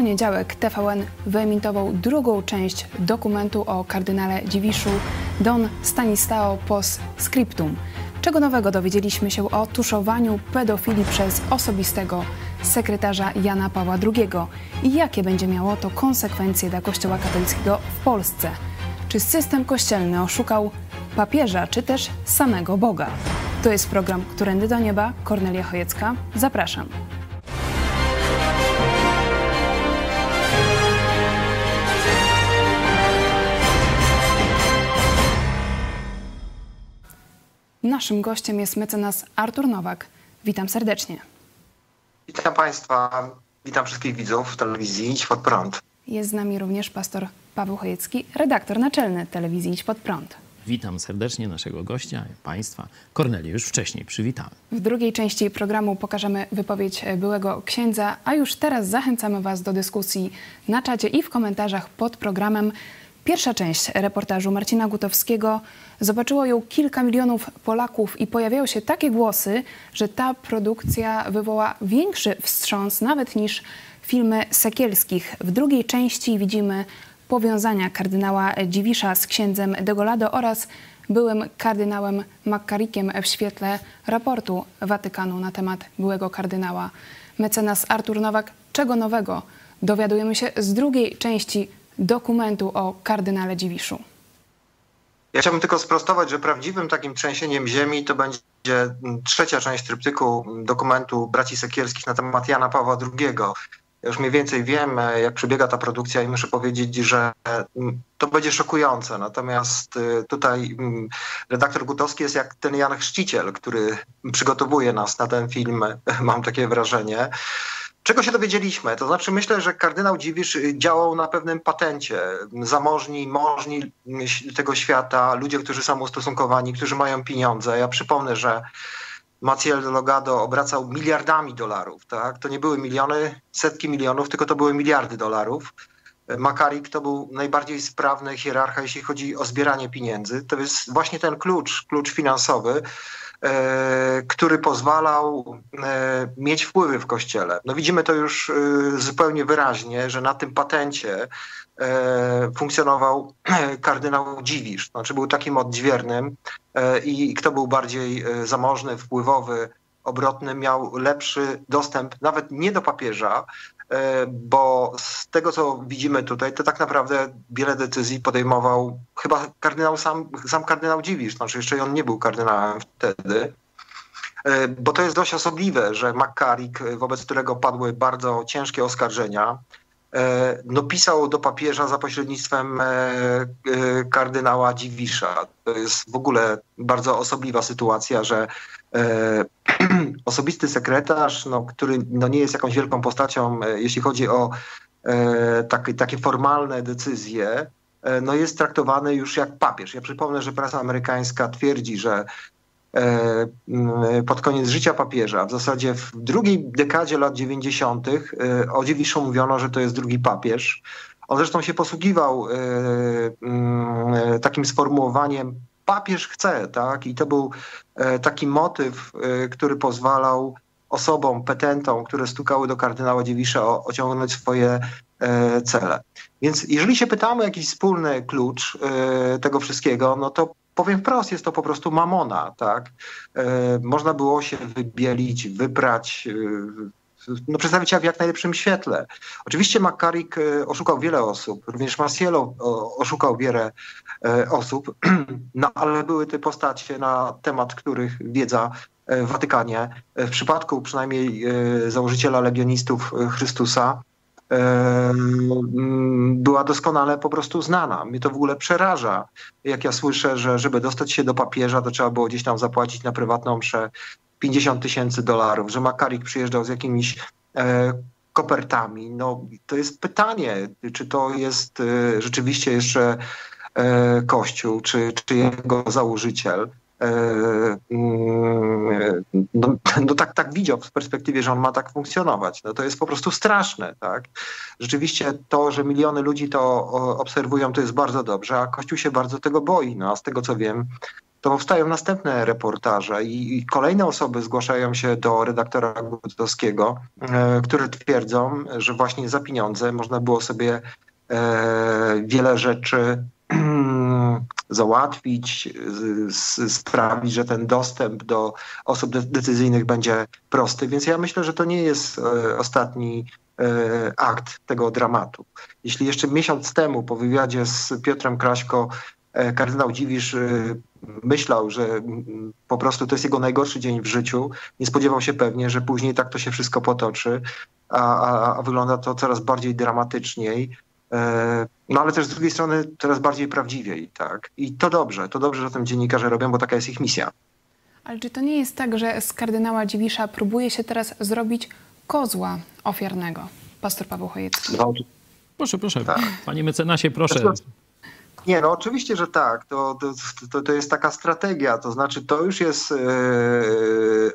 poniedziałek TVN wyemitował drugą część dokumentu o kardynale Dziwiszu Don Stanislao Pos Scriptum. Czego nowego dowiedzieliśmy się o tuszowaniu pedofilii przez osobistego sekretarza Jana Pawła II i jakie będzie miało to konsekwencje dla Kościoła katolickiego w Polsce? Czy system kościelny oszukał papieża, czy też samego Boga? To jest program Którędy do Nieba. Kornelia Chojecka. Zapraszam. Naszym gościem jest mecenas Artur Nowak. Witam serdecznie. Witam Państwa, witam wszystkich widzów telewizji Idź Pod Prąd. Jest z nami również pastor Paweł Chojecki, redaktor naczelny telewizji Idź Pod Prąd. Witam serdecznie naszego gościa, Państwa. Kornelię już wcześniej przywitamy. W drugiej części programu pokażemy wypowiedź byłego księdza, a już teraz zachęcamy Was do dyskusji na czacie i w komentarzach pod programem. Pierwsza część reportażu Marcina Gutowskiego zobaczyło ją kilka milionów Polaków i pojawiają się takie głosy, że ta produkcja wywoła większy wstrząs nawet niż filmy Sekielskich. W drugiej części widzimy powiązania kardynała Dziwisza z księdzem Degolado oraz byłym kardynałem Makkarikiem w świetle raportu Watykanu na temat byłego kardynała. Mecenas Artur Nowak, czego nowego dowiadujemy się z drugiej części dokumentu o kardynale Dziwiszu? Ja chciałbym tylko sprostować, że prawdziwym takim trzęsieniem ziemi to będzie trzecia część tryptyku dokumentu braci Sekielskich na temat Jana Pawła II. Ja już mniej więcej wiem, jak przebiega ta produkcja i muszę powiedzieć, że to będzie szokujące. Natomiast y, tutaj mm, redaktor Gutowski jest jak ten Jan Chrzciciel, który przygotowuje nas na ten film, mam takie wrażenie. Czego się dowiedzieliśmy? To znaczy myślę, że kardynał Dziwisz działał na pewnym patencie. Zamożni, możni tego świata, ludzie, którzy są ustosunkowani, którzy mają pieniądze. Ja przypomnę, że Maciel Logado obracał miliardami dolarów. Tak? To nie były miliony, setki milionów, tylko to były miliardy dolarów. Makarik to był najbardziej sprawny hierarcha, jeśli chodzi o zbieranie pieniędzy. To jest właśnie ten klucz, klucz finansowy, który pozwalał e, mieć wpływy w kościele. No widzimy to już e, zupełnie wyraźnie, że na tym patencie E, funkcjonował kardynał Dziwisz. Znaczy był takim odźwiernym e, i kto był bardziej e, zamożny, wpływowy, obrotny, miał lepszy dostęp nawet nie do papieża, bo z tego, co widzimy tutaj, to tak naprawdę wiele decyzji podejmował chyba kardynał sam, sam kardynał Dziwisz, znaczy jeszcze on nie był kardynałem wtedy. Bo to jest dość osobliwe, że Makarik, wobec którego padły bardzo ciężkie oskarżenia, E, no, pisał do papieża za pośrednictwem e, e, kardynała Dziwisza. To jest w ogóle bardzo osobliwa sytuacja, że osobisty sekretarz, no, który no, nie jest jakąś wielką postacią, jeśli chodzi o takie, takie formalne decyzje, no, jest traktowany już jak papież. Ja przypomnę, że prasa amerykańska twierdzi, że E, pod koniec życia papieża. W zasadzie w drugiej dekadzie lat 90. E, o Dziwiszu mówiono, że to jest drugi papież. On zresztą się posługiwał e, takim sformułowaniem papież chce, tak? I to był taki motyw, który pozwalał osobom, petentom, które stukały do kardynała Dziewisza osiągnąć swoje cele. Więc jeżeli się pytamy o jakiś wspólny klucz tego wszystkiego, no to powiem wprost, jest to po prostu mamona, tak? E, można było się wybielić, wyprać, e, no, przedstawić się w jak najlepszym świetle. Oczywiście Makarik e, oszukał wiele osób, również Marcielo oszukał wiele osób, no ale były te postacie, na temat których wiedza w Watykanie, w przypadku przynajmniej założyciela legionistów Chrystusa, była doskonale po prostu znana. Mnie to w ogóle przeraża, jak ja słyszę, że żeby dostać się do papieża, to trzeba było gdzieś tam zapłacić na prywatną mszę 50 tysięcy dolarów, że Makarik przyjeżdżał z jakimiś e, kopertami. No to jest pytanie, czy to jest e, rzeczywiście jeszcze e, Kościół, czy, czy jego założyciel. E, mm, no, no, tak, tak widział w perspektywie, że on ma tak funkcjonować. No to jest po prostu straszne. Tak? Rzeczywiście to, że miliony ludzi to obserwują, to jest bardzo dobrze, a Kościół się bardzo tego boi. No, a z tego co wiem, to powstają następne reportaże i, i kolejne osoby zgłaszają się do redaktora Gutowskiego, e, które twierdzą, że właśnie za pieniądze można było sobie e, wiele rzeczy załatwić, sprawić, że ten dostęp do osób decyzyjnych będzie prosty. Więc ja myślę, że to nie jest e, ostatni e, akt tego dramatu. Jeśli jeszcze miesiąc temu po wywiadzie z Piotrem Kraśko e, kardynał Dziwisz myślał, że po prostu to jest jego najgorszy dzień w życiu, nie spodziewał się pewnie, że później tak to się wszystko potoczy, a, a, a wygląda to coraz bardziej dramatyczniej. No ale też z drugiej strony coraz bardziej prawdziwiej, tak? I to dobrze, to dobrze, że tym dziennikarze robią, bo taka jest ich misja. Ale czy to nie jest tak, że z kardynała Dziwisza próbuje się teraz zrobić kozła ofiarnego? Pastor Paweł Chojecki. No, proszę, proszę. Tak. Panie mecenasie, proszę. Nie, no oczywiście, że tak. To, to, to jest taka strategia. To znaczy, to już jest e,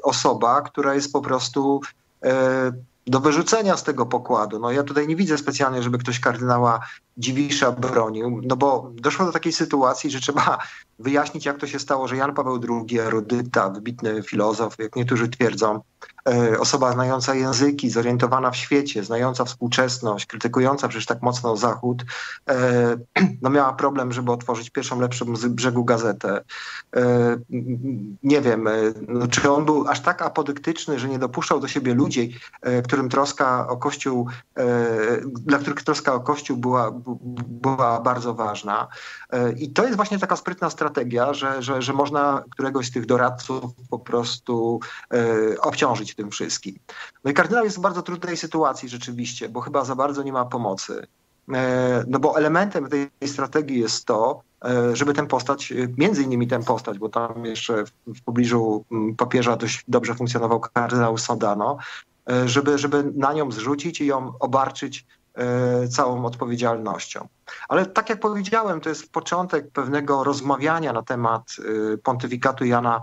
osoba, która jest po prostu e, do wyrzucenia z tego pokładu. No ja tutaj nie widzę specjalnie, żeby ktoś kardynała Dziwisza bronił, no bo doszło do takiej sytuacji, że trzeba wyjaśnić, jak to się stało, że Jan Paweł II, erudyta, wybitny filozof, jak niektórzy twierdzą, E, osoba znająca języki, zorientowana w świecie, znająca współczesność, krytykująca przecież tak mocno Zachód, e, no miała problem, żeby otworzyć pierwszą lepszą z brzegu gazetę. E, nie wiem, no, czy on był aż tak apodyktyczny, że nie dopuszczał do siebie ludzi, którym troska o Kościół, dla których troska o Kościół była, była bardzo ważna. I to jest właśnie taka sprytna strategia, że, że, że można któregoś z tych doradców po prostu obciążyć tym wszystkim. No i kardynał jest w bardzo trudnej sytuacji rzeczywiście, bo chyba za bardzo nie ma pomocy. E, no bo elementem tej strategii jest to, e, żeby tę postać, e, między innymi tę postać, bo tam jeszcze w pobliżu papieża dość dobrze funkcjonował kardynał Sodano, żeby, żeby na nią zrzucić i ją obarczyć całą odpowiedzialnością. Ale tak jak powiedziałem, to jest początek pewnego rozmawiania na temat pontyfikatu Jana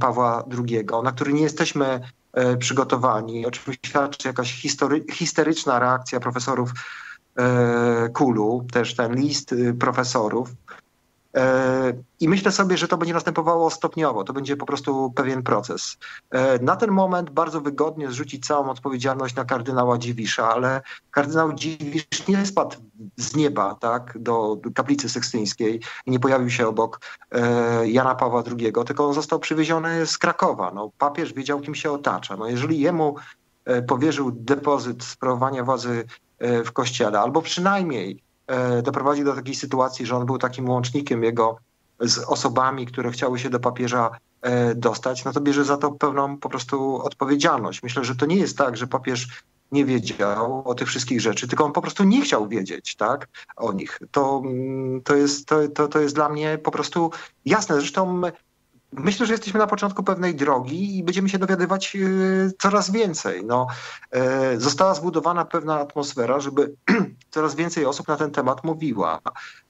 Pawła II, na który nie jesteśmy E, przygotowani, o czym świadczy jakaś history, histeryczna reakcja profesorów e, Kulu, też ten list profesorów. E, I myślę sobie, że to będzie następowało stopniowo, to będzie po prostu pewien proces. Na ten moment bardzo wygodnie zrzucić całą odpowiedzialność na kardynała Dziwisza, ale kardynał Dziwisz nie spadł z nieba tak, do kaplicy sekstyńskiej i nie pojawił się obok e, Jana Pawła II, tylko został przywieziony z Krakowa. No, papież wiedział, kim się otacza. No, jeżeli jemu e, powierzył depozyt sprawowania władzy e, w kościele, albo przynajmniej e, doprowadził do takiej sytuacji, że on był takim łącznikiem jego z osobami, które chciały się do papieża e, dostać, no to bierze za to pełną po prostu odpowiedzialność. Myślę, że to nie jest tak, że papież nie wiedział o tych wszystkich rzeczy, tylko on po prostu nie chciał wiedzieć tak, o nich. To, mm, to, jest, to, to, to jest dla mnie po prostu jasne. Zresztą Myślę, że jesteśmy na początku pewnej drogi i będziemy się dowiadywać y, coraz więcej. No, e, została zbudowana pewna atmosfera, żeby coraz więcej osób na ten temat mówiła.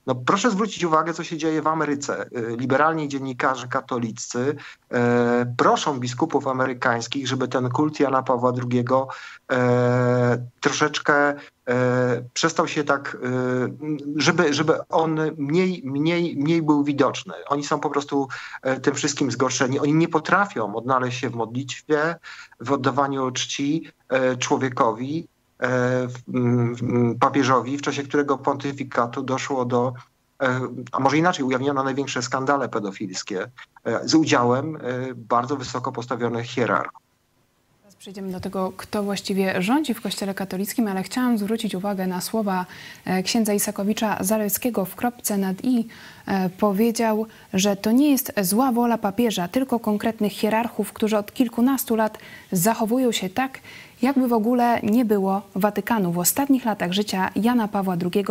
No, proszę zwrócić uwagę, co się dzieje w Ameryce. Y, liberalni dziennikarze katoliccy e, proszą biskupów amerykańskich, żeby ten kult Jana Pawła II e, troszeczkę e, przestał się tak, e, żeby, żeby on mniej, mniej, mniej był widoczny. Oni są po prostu e, tym wszystkim zgorszeni. Oni nie potrafią odnaleźć się w modlitwie, w oddawaniu czci e, człowiekowi, E, papieżowi, w czasie którego pontyfikatu doszło do, e, a może inaczej, ujawniono największe skandale pedofilskie e, z udziałem bardzo wysoko postawionych hierarchów. Przejdziemy do tego, kto właściwie rządzi w Kościele katolickim, ale chciałam zwrócić uwagę na słowa księdza Isakowicza Zalewskiego w kropce nad i. Powiedział, że to nie jest zła wola papieża, tylko konkretnych hierarchów, którzy od kilkunastu lat zachowują się tak, jakby w ogóle nie było Watykanu. W ostatnich latach życia Jana Pawła II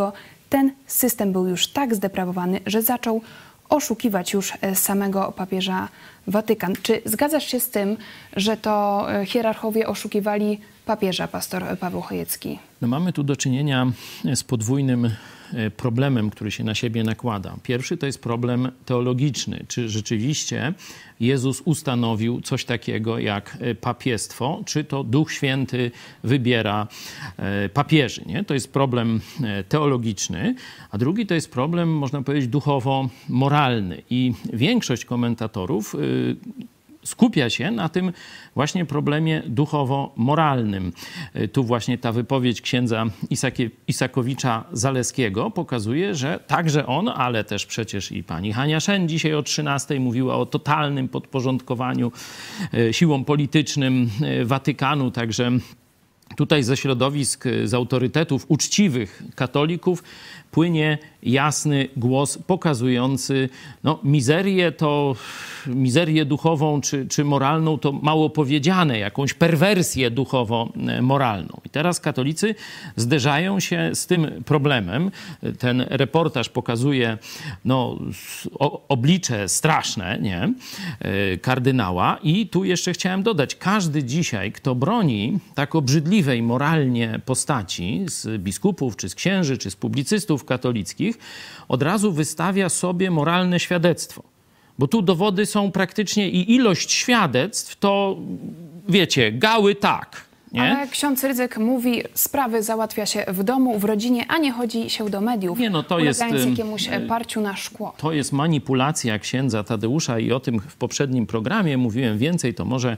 ten system był już tak zdeprawowany, że zaczął oszukiwać już e, samego papieża Watykan. Czy zgadzasz się z tym, że to e, hierarchowie oszukiwali papieża, pastor Paweł Chojecki? No mamy tu do czynienia z podwójnym problemem, który się na siebie nakłada. Pierwszy to jest problem teologiczny. Czy rzeczywiście Jezus ustanowił coś takiego jak e, papiestwo, czy to Duch Święty wybiera e, papieży? Nie? To jest problem teologiczny, a drugi to jest problem, można powiedzieć, duchowo-moralny. I większość komentatorów skupia się na tym właśnie problemie duchowo-moralnym. E, tu właśnie ta wypowiedź księdza Isakowicza Zaleskiego pokazuje, że także on, ale też przecież i pani Hania Szen dzisiaj o 13 mówiła o totalnym podporządkowaniu e, siłom politycznym e, Watykanu, także tutaj ze środowisk, z autorytetów uczciwych katolików płynie jasny głos pokazujący no, mizerię to mizerię duchową czy, czy moralną to mało powiedziane, jakąś perwersję duchowo-moralną. I teraz katolicy zderzają się z tym problemem. Ten reportaż pokazuje no, oblicze straszne nie? kardynała i tu jeszcze chciałem dodać, każdy dzisiaj, kto broni tak obrzydliwej moralnie postaci z biskupów, czy z księży, czy z publicystów katolickich, od razu wystawia sobie moralne świadectwo. Bo tu dowody są praktycznie i ilość świadectw to, wiecie, gały tak. Nie? Ale ksiądz Rydzyk mówi, sprawy załatwia się w domu, w rodzinie, a nie chodzi się do mediów, nie, no to jest jakiemuś parciu na szkło. To jest manipulacja księdza Tadeusza i o tym w poprzednim programie mówiłem więcej, to może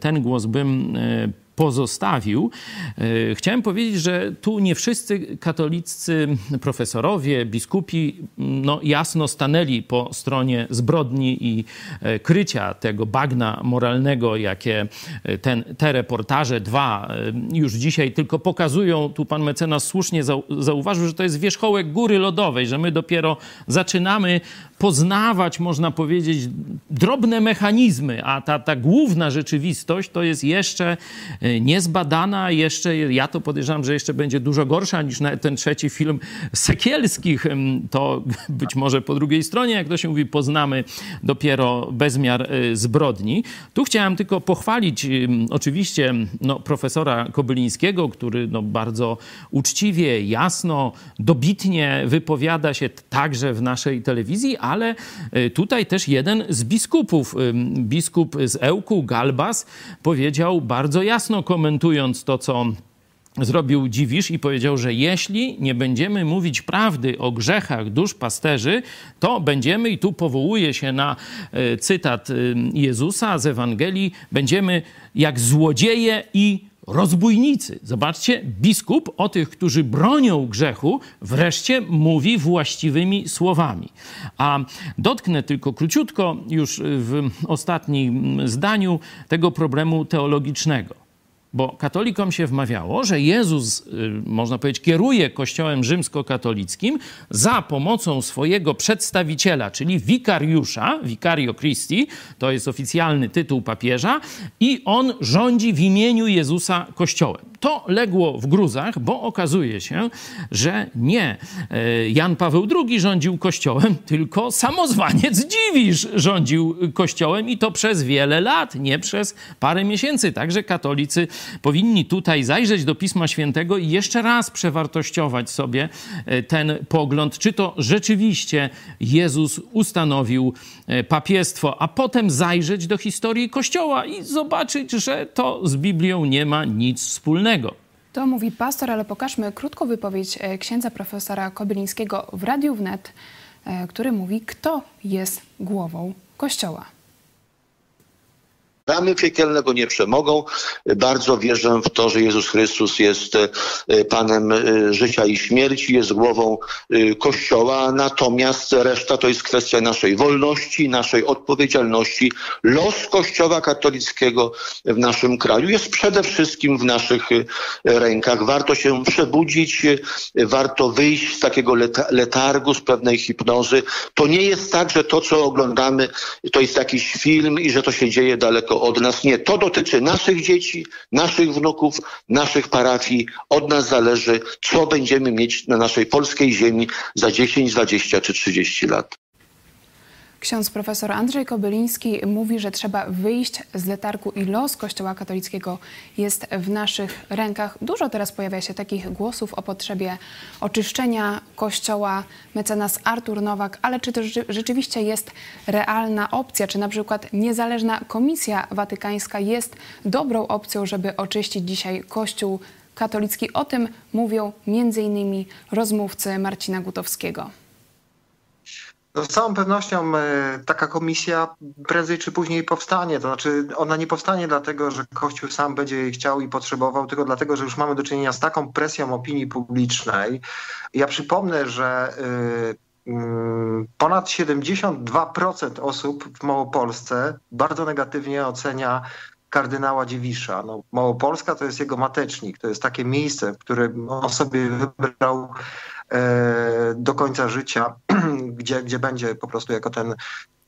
ten głos bym e, pozostawił. E, chciałem powiedzieć, że tu nie wszyscy katolicy profesorowie, biskupi no, jasno stanęli po stronie zbrodni i e, krycia tego bagna moralnego, jakie e, ten, te reportaże, dwa już dzisiaj tylko pokazują. Tu pan mecenas słusznie zauważył, że to jest wierzchołek góry lodowej, że my dopiero zaczynamy poznawać, można powiedzieć, drobne mechanizmy, a ta, ta główna rzeczywistość to jest jeszcze e, niezbadana, jeszcze, ja to podejrzewam, że jeszcze będzie dużo gorsza niż ten trzeci film Sekielskich. To być może po drugiej stronie, jak to się mówi, poznamy dopiero bezmiar e, zbrodni. Tu chciałem tylko pochwalić oczywiście no, profesora Kobylińskiego, który no, bardzo uczciwie, jasno, dobitnie wypowiada się także w naszej telewizji, ale y, tutaj też jeden z biskupów, biskup z Ełku, Galbas, powiedział bardzo jasno, komentując to, co zrobił Dziwisz i powiedział, że jeśli nie będziemy mówić prawdy o grzechach dusz pasterzy, to będziemy, i tu powołuje się na y, cytat Jezusa z Ewangelii, będziemy jak złodzieje i rozbójnicy. Zobaczcie, biskup o tych, którzy bronią grzechu, wreszcie mówi właściwymi słowami. A dotknę tylko króciutko już w ostatnim zdaniu tego problemu teologicznego. Bo katolikom się wmawiało, że Jezus, y, można powiedzieć, kieruje Kościołem rzymskokatolickim za pomocą swojego przedstawiciela, czyli wikariusza, vicario Christi, to jest oficjalny tytuł papieża, i on rządzi w imieniu Jezusa Kościołem. To legło w gruzach, bo okazuje się, że nie e, Jan Paweł II rządził Kościołem, tylko samozwaniec Dziwisz rządził Kościołem i to przez wiele lat, nie przez parę miesięcy. Także katolicy powinni tutaj zajrzeć do Pisma Świętego i jeszcze raz przewartościować sobie e, ten pogląd, czy to rzeczywiście Jezus ustanowił e, papiestwo, a potem zajrzeć do historii Kościoła i zobaczyć, że to z Biblią nie ma nic wspólnego. To mówi pastor, ale pokażmy krótką wypowiedź e, księdza profesora Kobylińskiego w Radiu Wnet, który mówi, kto jest głową Kościoła. Ramy piekielne go nie przemogą. Bardzo wierzę w to, że Jezus Chrystus jest e, Panem e, życia i śmierci, jest głową e, Kościoła, natomiast reszta to jest kwestia naszej wolności, naszej odpowiedzialności. Los Kościoła katolickiego w naszym kraju jest przede wszystkim w naszych rękach. Warto się przebudzić, warto wyjść z takiego letargu, z pewnej hipnozy. To nie jest tak, że to, co oglądamy, to jest jakiś film i że to się dzieje daleko od nas. Nie, to dotyczy naszych dzieci, naszych wnuków, naszych parafii. Od nas zależy, co będziemy mieć na naszej polskiej ziemi za 10, 20 czy 30 lat. Ksiądz profesor Andrzej Kobyliński mówi, że trzeba wyjść z letargu i los Kościoła katolickiego jest w naszych rękach. Dużo teraz pojawia się takich głosów o potrzebie oczyszczenia Kościoła. Mecenas Artur Nowak, ale czy to rzeczywiście jest realna opcja? Czy na przykład niezależna Komisja Watykańska jest dobrą opcją, żeby oczyścić dzisiaj Kościół katolicki? O tym mówią m.in. rozmówcy Marcina Gutowskiego. Z całą pewnością e, taka komisja prędzej czy później powstanie. To znaczy ona nie powstanie dlatego, że Kościół sam będzie jej chciał i potrzebował, tylko dlatego, że już mamy do czynienia z taką presją opinii publicznej. Ja przypomnę, że e, mm, ponad 72% osób w Małopolsce bardzo negatywnie ocenia kardynała Dziwisza. No, Małopolska to jest jego matecznik, to jest takie miejsce, w którym on sobie wybrał do końca życia, gdzie, gdzie będzie po prostu jako ten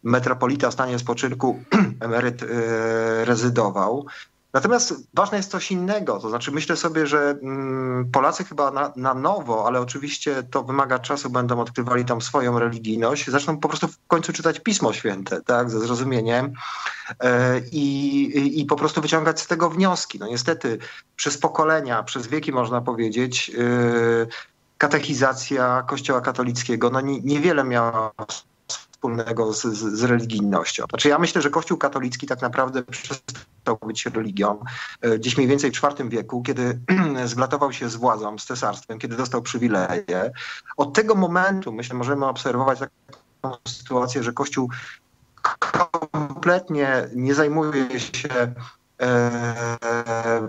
metropolita w stanie spoczynku emeryt e, rezydował. Natomiast ważne jest coś innego, to znaczy myślę sobie, że mm, Polacy chyba na, na, nowo, ale oczywiście to wymaga czasu, będą odkrywali tam swoją religijność, zaczną po prostu w końcu czytać Pismo Święte, tak, ze zrozumieniem e, i, i po prostu wyciągać z tego wnioski. No niestety przez pokolenia, przez wieki można powiedzieć, katechizacja Kościoła katolickiego no nie, niewiele miała wspólnego z, z, z, religijnością. Znaczy ja myślę, że Kościół katolicki tak naprawdę przestał być religią e, gdzieś mniej więcej w IV wieku, kiedy zblatował się z władzą, z cesarstwem, kiedy dostał przywileje. Od tego momentu, myślę, możemy obserwować taką sytuację, że Kościół kompletnie nie zajmuje się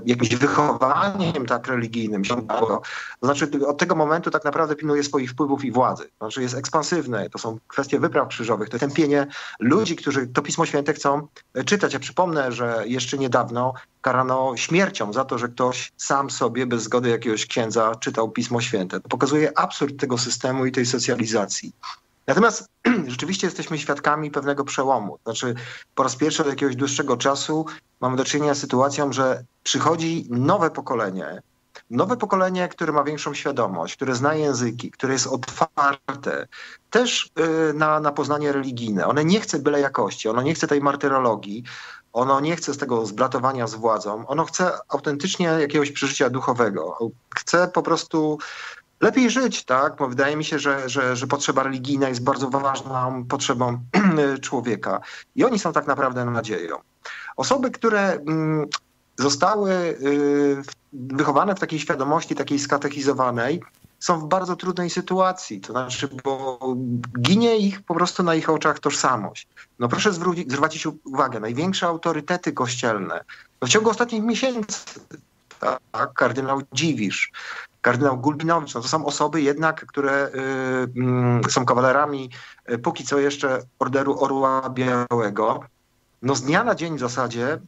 jakimś wychowaniem tak religijnym. Znaczy od tego momentu tak naprawdę pilnuje swoich wpływów i władzy. Znaczy jest ekspansywne, to są kwestie wypraw krzyżowych, to tępienie ludzi, którzy to Pismo Święte chcą czytać. Ja przypomnę, że jeszcze niedawno karano śmiercią za to, że ktoś sam sobie bez zgody jakiegoś księdza czytał Pismo Święte. To pokazuje absurd tego systemu i tej socjalizacji. Natomiast rzeczywiście jesteśmy świadkami pewnego przełomu. Znaczy, po raz pierwszy od jakiegoś dłuższego czasu mamy do czynienia z sytuacją, że przychodzi nowe pokolenie, nowe pokolenie, które ma większą świadomość, które zna języki, które jest otwarte też y, na, na poznanie religijne. One nie chce byle jakości, ono nie chce tej martyrologii, ono nie chce z tego zblatowania z władzą, ono chce autentycznie jakiegoś przeżycia duchowego. Chce po prostu lepiej żyć, tak? Bo wydaje mi się, że, że, że potrzeba religijna jest bardzo ważną potrzebą człowieka. I oni są tak naprawdę nadzieją. Osoby, które mm, zostały y, wychowane w takiej świadomości, takiej skatechizowanej, są w bardzo trudnej sytuacji. To znaczy, bo ginie ich po prostu na ich oczach tożsamość. No proszę zwrócić, zwrócić uwagę, największe autorytety kościelne no w ciągu ostatnich miesięcy, tak, kardynał Dziwisz, kardynał Gulbinowicz, no to są osoby jednak, które y, y, są kawalerami y, póki co jeszcze Orderu Orła Białego. No z dnia na dzień w zasadzie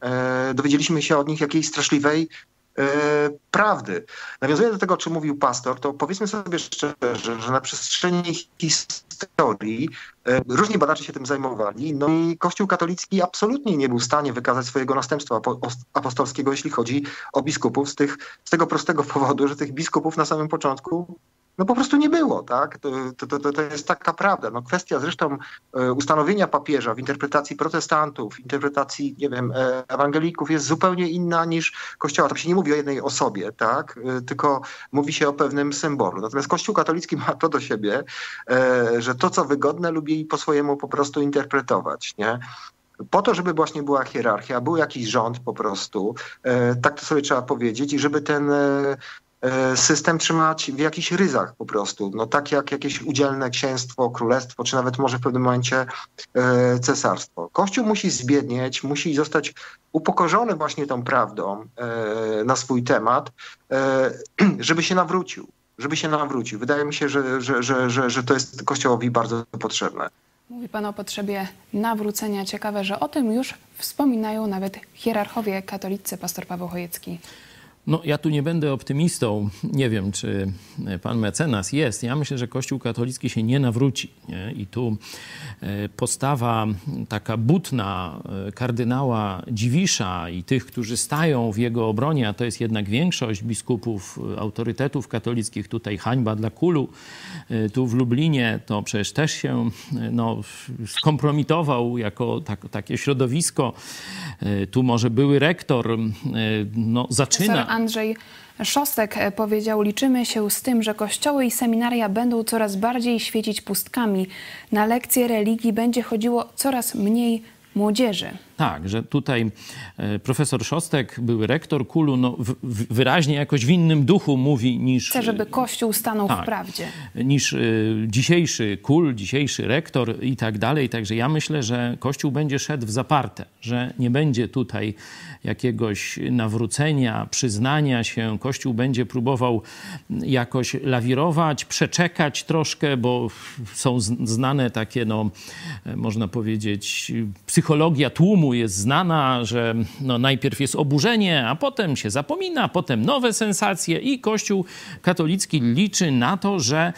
y, dowiedzieliśmy się od nich jakiejś straszliwej E, prawdy. Nawiązując do tego, o czym mówił pastor, to powiedzmy sobie szczerze, że na przestrzeni historii e, różni badacze się tym zajmowali, no i Kościół katolicki absolutnie nie był w stanie wykazać swojego następstwa apostolskiego, jeśli chodzi o biskupów, z, tych, z tego prostego powodu, że tych biskupów na samym początku no po prostu nie było, tak? To, to, to, to jest taka prawda. No kwestia zresztą e, ustanowienia papieża w interpretacji protestantów, interpretacji, nie wiem, e, ewangelików jest zupełnie inna niż Kościoła. Tam się nie mówi o jednej osobie, tak? E, tylko mówi się o pewnym symbolu. Natomiast Kościół katolicki ma to do siebie, że to, co wygodne, lubi po swojemu po prostu interpretować, nie? po to, żeby właśnie była hierarchia, był jakiś rząd po prostu, tak to sobie trzeba powiedzieć, i żeby ten system trzymać w jakichś ryzach po prostu. No tak jak jakieś udzielne księstwo, królestwo, czy nawet może w pewnym momencie e, cesarstwo. Kościół musi zbiednieć, musi zostać upokorzony właśnie tą prawdą e, na swój temat, żeby się nawrócił. Żeby się nawrócił. Wydaje mi się, że, że, że, że, że to jest Kościołowi bardzo potrzebne. Mówi Pan o potrzebie nawrócenia. Ciekawe, że o tym już wspominają nawet hierarchowie katolicy, pastor Paweł Chojecki. No, ja tu nie będę optymistą. Nie wiem, czy pan mecenas jest. Ja myślę, że Kościół katolicki się nie nawróci. Nie? I tu e, postawa taka butna e, kardynała Dziwisza i tych, którzy stają w jego obronie, a to jest jednak większość biskupów, e, autorytetów katolickich. Tutaj hańba dla kulu. Tu w Lublinie to przecież też się no, skompromitował jako tak, takie środowisko. Tu może były rektor no, zaczyna Andrzej Szostek e, powiedział: Liczymy się z tym, że kościoły i seminaria będą coraz bardziej świecić pustkami. Na lekcje religii będzie chodziło coraz mniej młodzieży. Tak, że tutaj e, profesor Szostek, były rektor Kulu, no, wyraźnie jakoś w innym duchu mówi niż... Chce, żeby Kościół stanął tak, w prawdzie. Niż y, dzisiejszy Kul, dzisiejszy rektor i tak dalej. Także ja myślę, że Kościół będzie szedł w zaparte, że nie będzie tutaj jakiegoś nawrócenia, przyznania się. Kościół będzie próbował jakoś lawirować, przeczekać troszkę, bo są znane takie, no, można powiedzieć, psychologia tłumu jest znana, że no, najpierw jest oburzenie, a potem się zapomina, potem nowe sensacje i Kościół katolicki liczy na to, że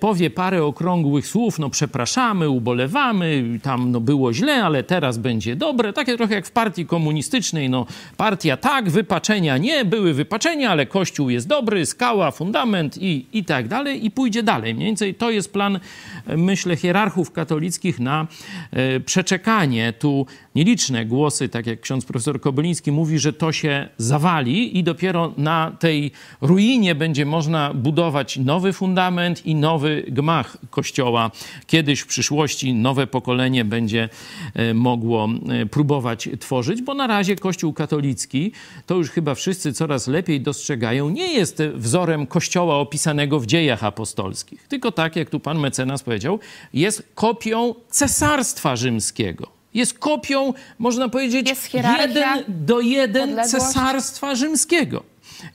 powie parę okrągłych słów, no przepraszamy, ubolewamy, tam no, było źle, ale teraz będzie dobre. Takie trochę jak w partii komunistycznej, no partia tak, wypaczenia nie, były wypaczenia, ale Kościół jest dobry, skała, fundament i, i tak dalej i pójdzie dalej. Mniej więcej to jest plan, myślę, hierarchów katolickich na e, przeczekanie. Tu nieliczne głosy, tak jak ksiądz profesor Kobyliński mówi, że to się zawali i dopiero na tej ruinie będzie można budować nowy fundament i nowy gmach Kościoła. Kiedyś w przyszłości nowe pokolenie będzie e, mogło e, próbować tworzyć, bo na razie Kościół katolicki, to już chyba wszyscy coraz lepiej dostrzegają, nie jest wzorem Kościoła opisanego w dziejach apostolskich, tylko tak, jak tu pan mecenas powiedział, jest kopią cesarstwa rzymskiego jest kopią, można powiedzieć, jeden do jeden cesarstwa rzymskiego.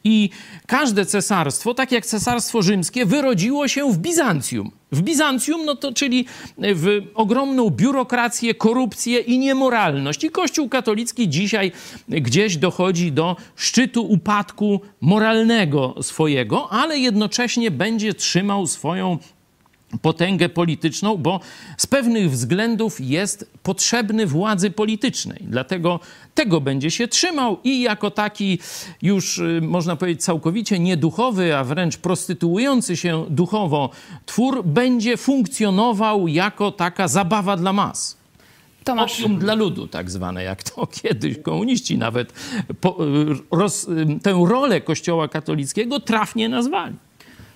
I każde cesarstwo, tak jak cesarstwo rzymskie, wyrodziło się w Bizancjum. W Bizancjum, no to czyli w ogromną biurokrację, korupcję i niemoralność. I Kościół katolicki dzisiaj gdzieś dochodzi do szczytu upadku moralnego swojego, ale jednocześnie będzie trzymał swoją potęgę polityczną, bo z pewnych względów jest potrzebny władzy politycznej. Dlatego tego będzie się trzymał i jako taki już y, można powiedzieć całkowicie nieduchowy, a wręcz prostytuujący się duchowo twór będzie funkcjonował jako taka zabawa dla mas. Tomasz. Opium dla ludu, tak zwane, jak to kiedyś komuniści nawet po, y, roz, y, tę rolę Kościoła katolickiego trafnie nazwali.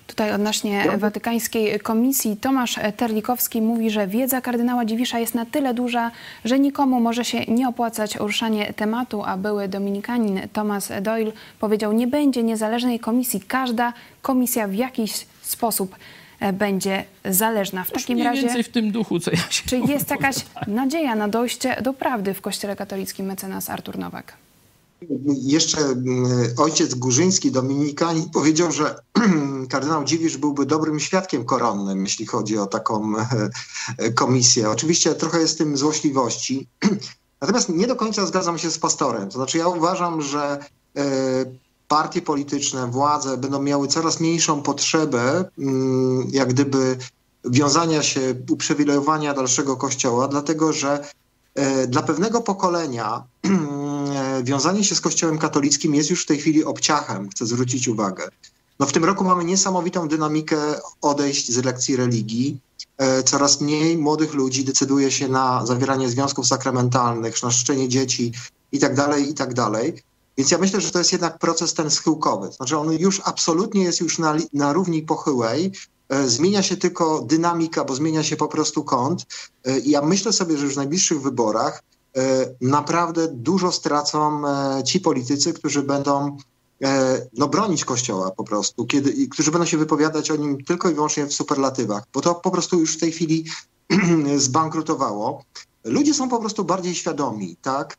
Tutaj odnośnie Watykańskiej Komisji Tomasz Terlikowski mówi, że wiedza kardynała Dziwisza jest na tyle duża, że nikomu może się nie opłacać ruszanie tematu, a były dominikanin Thomas Doyle powiedział, nie będzie niezależnej komisji. Każda komisja w jakiś sposób e, będzie zależna. W takim razie więcej w tym duchu, co ja się Czy jest jakaś nadzieja na dojście do prawdy w Kościele katolickim mecenas Artur Nowak? Jeszcze mm, ojciec Górzyński, Dominikanin, powiedział, że kardynał Dziwisz byłby dobrym świadkiem koronnym, jeśli chodzi o taką e, komisję. Oczywiście trochę jest tym złośliwości. Natomiast nie do końca zgadzam się z pastorem. To znaczy ja uważam, że e, partie polityczne, władze będą miały coraz mniejszą potrzebę mm, jak gdyby wiązania się, uprzywilejowania dalszego kościoła, dlatego że dla pewnego pokolenia wiązanie się z Kościołem katolickim jest już w tej chwili obciachem, chcę zwrócić uwagę. No w tym roku mamy niesamowitą dynamikę odejść z lekcji religii. E, coraz mniej młodych ludzi decyduje się na zawieranie związków sakramentalnych, na szczenie dzieci itd., tak itd. Tak Więc ja myślę, że to jest jednak proces ten schyłkowy. Znaczy on już absolutnie jest już na, na równi pochyłej. E, zmienia się tylko dynamika, bo zmienia się po prostu kąt. E, ja myślę sobie, że już w najbliższych wyborach E, naprawdę dużo stracą ci politycy, którzy będą no, bronić Kościoła po prostu, kiedy, którzy będą się wypowiadać o nim tylko i wyłącznie w superlatywach, bo to po prostu już w tej chwili zbankrutowało. Ludzie są po prostu bardziej świadomi, tak?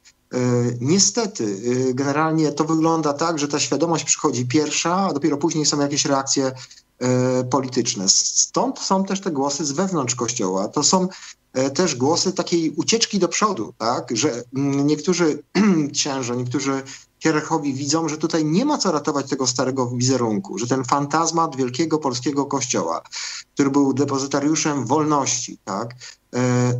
Niestety, generalnie to wygląda tak, że ta świadomość przychodzi pierwsza, a dopiero później są jakieś reakcje polityczne. Stąd są też te głosy z wewnątrz Kościoła. To są też głosy takiej ucieczki do przodu, tak? że mm, niektórzy księża, niektórzy hierarchowie widzą, że tutaj nie ma co ratować tego starego wizerunku, że ten fantazmat wielkiego polskiego kościoła, który był depozytariuszem wolności, tak?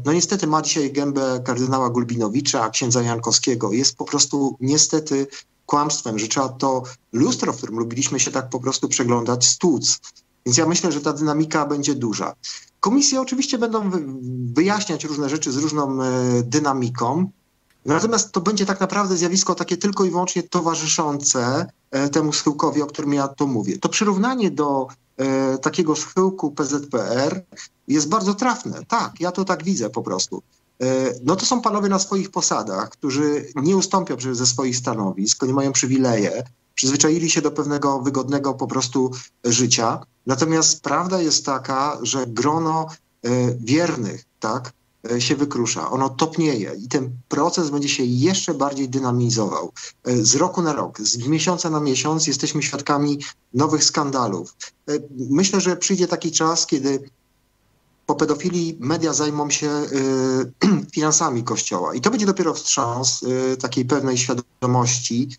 no niestety ma dzisiaj gębę kardynała Gulbinowicza, księdza Jankowskiego. Jest po prostu niestety kłamstwem, że trzeba to lustro, w którym lubiliśmy się tak po prostu przeglądać, stłuc. Więc ja myślę, że ta dynamika będzie duża. Komisje oczywiście będą wyjaśniać różne rzeczy z różną e, dynamiką, natomiast to będzie tak naprawdę zjawisko takie tylko i wyłącznie towarzyszące e, temu schyłkowi, o którym ja to mówię. To przyrównanie do e, takiego schyłku PZPR jest bardzo trafne. Tak, ja to tak widzę po prostu. No to są panowie na swoich posadach, którzy nie ustąpią ze swoich stanowisk, oni mają przywileje, przyzwyczaili się do pewnego wygodnego po prostu życia. Natomiast prawda jest taka, że grono e, wiernych, tak, e, się wykrusza, ono topnieje i ten proces będzie się jeszcze bardziej dynamizował. E, z roku na rok, z miesiąca na miesiąc jesteśmy świadkami nowych skandalów. Myślę, że przyjdzie taki czas, kiedy po pedofilii media zajmą się finansami Kościoła i to będzie dopiero wstrząs takiej pewnej świadomości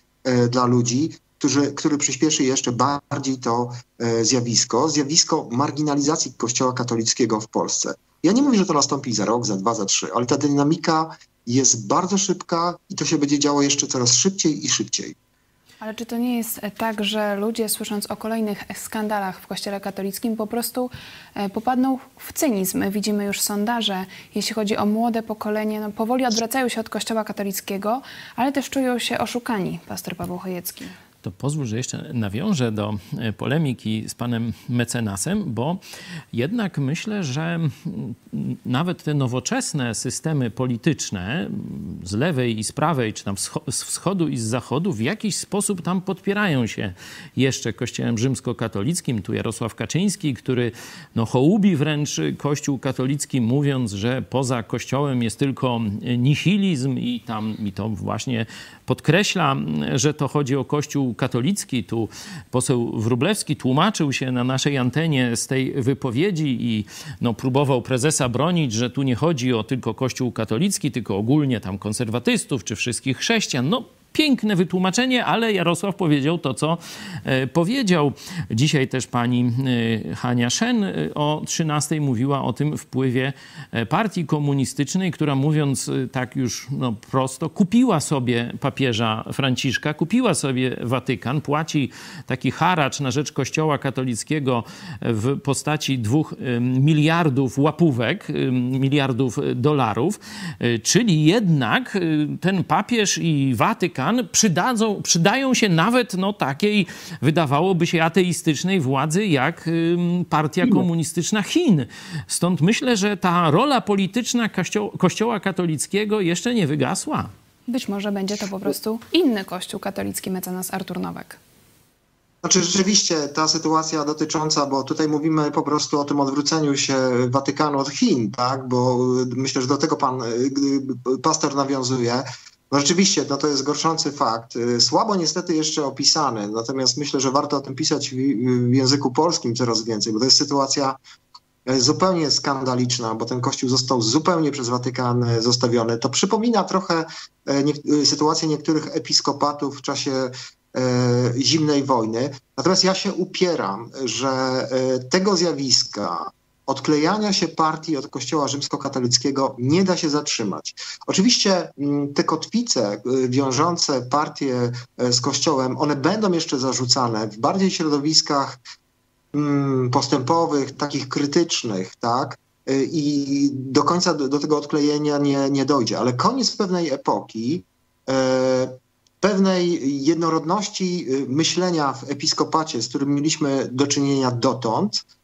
dla ludzi, który, który przyspieszy jeszcze bardziej to zjawisko, zjawisko marginalizacji Kościoła katolickiego w Polsce. Ja nie mówię, że to nastąpi za rok, za dwa, za trzy, ale ta dynamika jest bardzo szybka i to się będzie działo jeszcze coraz szybciej i szybciej. Ale czy to nie jest tak, że ludzie słysząc o kolejnych skandalach w Kościele katolickim po prostu e, popadną w cynizm? Widzimy już sondaże, jeśli chodzi o młode pokolenie, no powoli odwracają się od Kościoła katolickiego, ale też czują się oszukani, pastor Paweł Chojecki to pozwól, że jeszcze nawiążę do e, polemiki z panem mecenasem, bo jednak myślę, że nawet te nowoczesne systemy polityczne z lewej i z prawej, czy tam z wschodu i z zachodu w jakiś sposób tam podpierają się jeszcze kościołem rzymskokatolickim. Tu Jarosław Kaczyński, który no, hołubi wręcz kościół katolicki, mówiąc, że poza kościołem jest tylko nihilizm i tam i to właśnie podkreśla, że to chodzi o kościół katolicki. Tu poseł Wrublewski tłumaczył się na naszej antenie z tej wypowiedzi i no, próbował prezesa bronić, że tu nie chodzi o tylko kościół katolicki, tylko ogólnie tam konserwatystów czy wszystkich chrześcijan. No, piękne wytłumaczenie, ale Jarosław powiedział to, co e, powiedział. Dzisiaj też pani e, Hania Szen e, o 13 mówiła o tym wpływie partii komunistycznej, która mówiąc tak już no, prosto, kupiła sobie papieża Franciszka, kupiła sobie Watykan, płaci taki haracz na rzecz Kościoła katolickiego w postaci dwóch miliardów łapówek, miliardów dolarów, czyli jednak ten papież i Watykan przydadzą, przydają się nawet no, takiej, wydawałoby się, ateistycznej władzy jak partia komunistyczna Chin. Stąd myślę, że ta rola polityczna kościoła, kościoła katolickiego jeszcze nie wygasła. Być może będzie to po prostu inny kościół katolicki, mecenas Artur Nowak. Znaczy rzeczywiście ta sytuacja dotycząca, bo tutaj mówimy po prostu o tym odwróceniu się Watykanu od Chin, tak? Bo myślę, że do tego pan y, pastor nawiązuje. No rzeczywiście, no to jest gorszący fakt. Y, słabo niestety jeszcze opisany, natomiast myślę, że warto o tym pisać w, języku polskim coraz więcej, bo to jest sytuacja e, zupełnie skandaliczna, bo ten kościół został zupełnie przez Watykan e, zostawiony. To przypomina trochę e, nie, sytuację niektórych episkopatów w czasie e, zimnej wojny. Natomiast ja się upieram, że e, tego zjawiska odklejania się partii od Kościoła rzymskokatolickiego nie da się zatrzymać. Oczywiście mm, te kotwice y, wiążące partie y, z Kościołem, one będą jeszcze zarzucane w bardziej środowiskach mm, postępowych, takich krytycznych, tak? Y, I do końca do, do tego odklejenia nie, nie dojdzie. Ale koniec pewnej epoki, pewnej jednorodności myślenia w episkopacie, z którym mieliśmy do czynienia dotąd, E,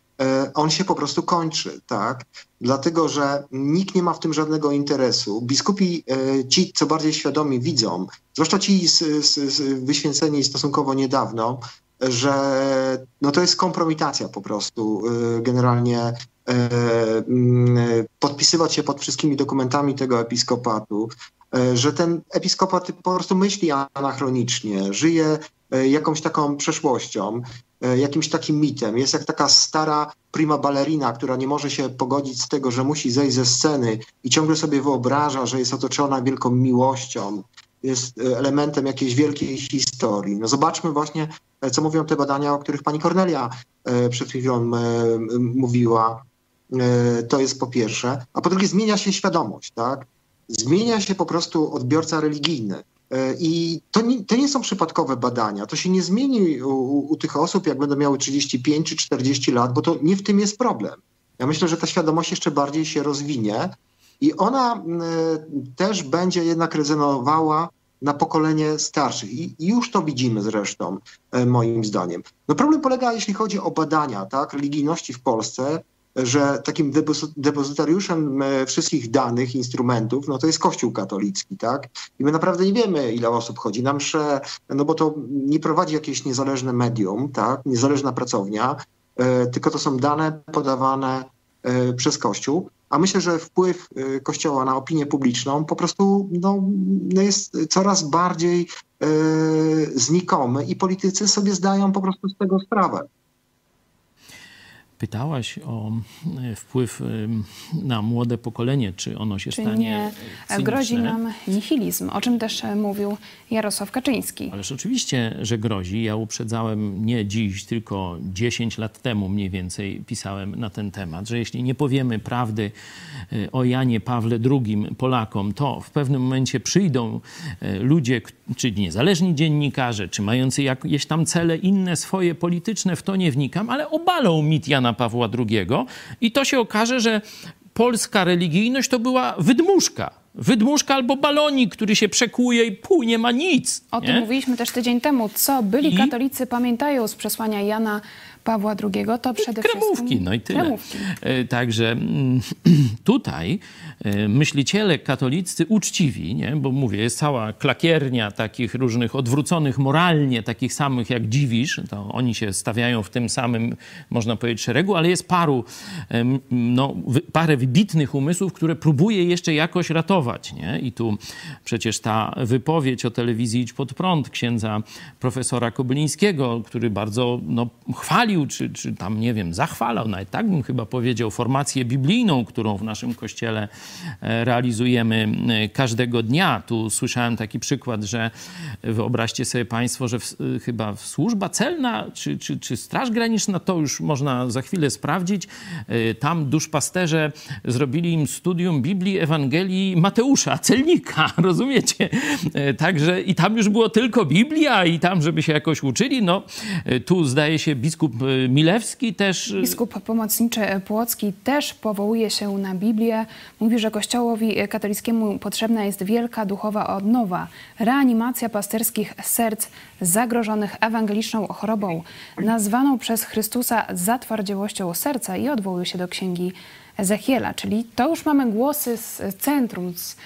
on się po prostu kończy, tak? Dlatego, że nikt nie ma w tym żadnego interesu. Biskupi, e, ci co bardziej świadomi widzą, zwłaszcza ci z, z, z wyświęceni stosunkowo niedawno, że no to jest kompromitacja po prostu e, generalnie podpisywać się pod wszystkimi dokumentami tego episkopatu, że ten episkopat po prostu myśli anachronicznie, żyje jakąś taką przeszłością e, jakimś takim mitem. Jest jak taka stara prima ballerina, która nie może się pogodzić z tego, że musi zejść ze sceny i ciągle sobie wyobraża, że jest otoczona wielką miłością, jest e, elementem jakiejś wielkiej historii. No zobaczmy właśnie, e, co mówią te badania, o których pani Kornelia przed chwilą mówiła. To jest po pierwsze. A po drugie zmienia się świadomość, tak? Zmienia się po prostu odbiorca religijny. E, I to nie, to nie są przypadkowe badania. To się nie zmieni u, u, tych osób, jak będą miały 35 czy 40 lat, bo to nie w tym jest problem. Ja myślę, że ta świadomość jeszcze bardziej się rozwinie i ona y, też będzie jednak rezonowała na pokolenie starszych. I już to widzimy zresztą, y, moim zdaniem. No problem polega, jeśli chodzi o badania tak, religijności w Polsce, że takim depozytariuszem e, wszystkich danych, instrumentów, no to jest Kościół katolicki, tak? I my naprawdę nie wiemy, ile osób chodzi na msze, no bo to nie prowadzi jakieś niezależne medium, tak? Niezależna pracownia, e, tylko to są dane podawane e, przez Kościół. A myślę, że wpływ Kościoła na opinię publiczną po prostu no, no jest coraz bardziej znikomy i politycy sobie zdają po prostu z tego sprawę. Pytałaś o e, wpływ na młode pokolenie, czy ono się czy stanie nie cyniczne. grozi nam nihilizm, o czym też e, mówił Jarosław Kaczyński. Ależ oczywiście, że grozi. Ja uprzedzałem nie dziś, tylko 10 lat temu mniej więcej pisałem na ten temat, że jeśli nie powiemy prawdy e, o Janie Pawle II Polakom, to w pewnym momencie przyjdą ludzie, czy niezależni dziennikarze, czy mający jakieś tam cele inne swoje polityczne, w to nie wnikam, ale obalą mit Jana Pawła II i to się okaże, że polska religijność to była wydmuszka. Wydmuszka albo balonik, który się przekuje i pół nie ma nic. O nie? tym mówiliśmy też tydzień temu. Co byli I? katolicy pamiętają z przesłania Jana Pawła II, to przede kremówki, wszystkim... no i tyle. Kremówki. E, także mm, tutaj e, myśliciele katolicy uczciwi, nie? bo mówię, jest cała klakiernia takich różnych odwróconych moralnie, takich samych jak Dziwisz, to oni się stawiają w tym samym, można powiedzieć, szeregu, ale jest paru, no, parę wybitnych umysłów, które próbuje jeszcze jakoś ratować. Nie? I tu przecież ta wypowiedź o telewizji Idź Pod Prąd księdza profesora Kobylińskiego, który bardzo no, chwali chwalił, czy, czy tam, nie wiem, zachwalał, nawet tak bym chyba powiedział, formację biblijną, którą w naszym kościele e, realizujemy e, każdego dnia. Tu słyszałem taki przykład, że wyobraźcie sobie Państwo, że w, e, chyba służba celna czy, czy, czy Straż Graniczna, to już można za chwilę sprawdzić, tam duszpasterze zrobili im studium Biblii, Ewangelii Mateusza, celnika, rozumiecie? Także i tam już było tylko Biblia i tam, żeby się jakoś uczyli, no tu zdaje się biskup Milewski też... Y, Biskup pomocniczy Płocki też powołuje się na Biblię. Mówi, że Kościołowi katolickiemu potrzebna jest wielka duchowa odnowa, reanimacja pasterskich serc zagrożonych ewangeliczną chorobą, nazwaną przez Chrystusa zatwardziałością serca i odwołuje się do księgi Ezechiela, czyli to już mamy głosy z centrum, z,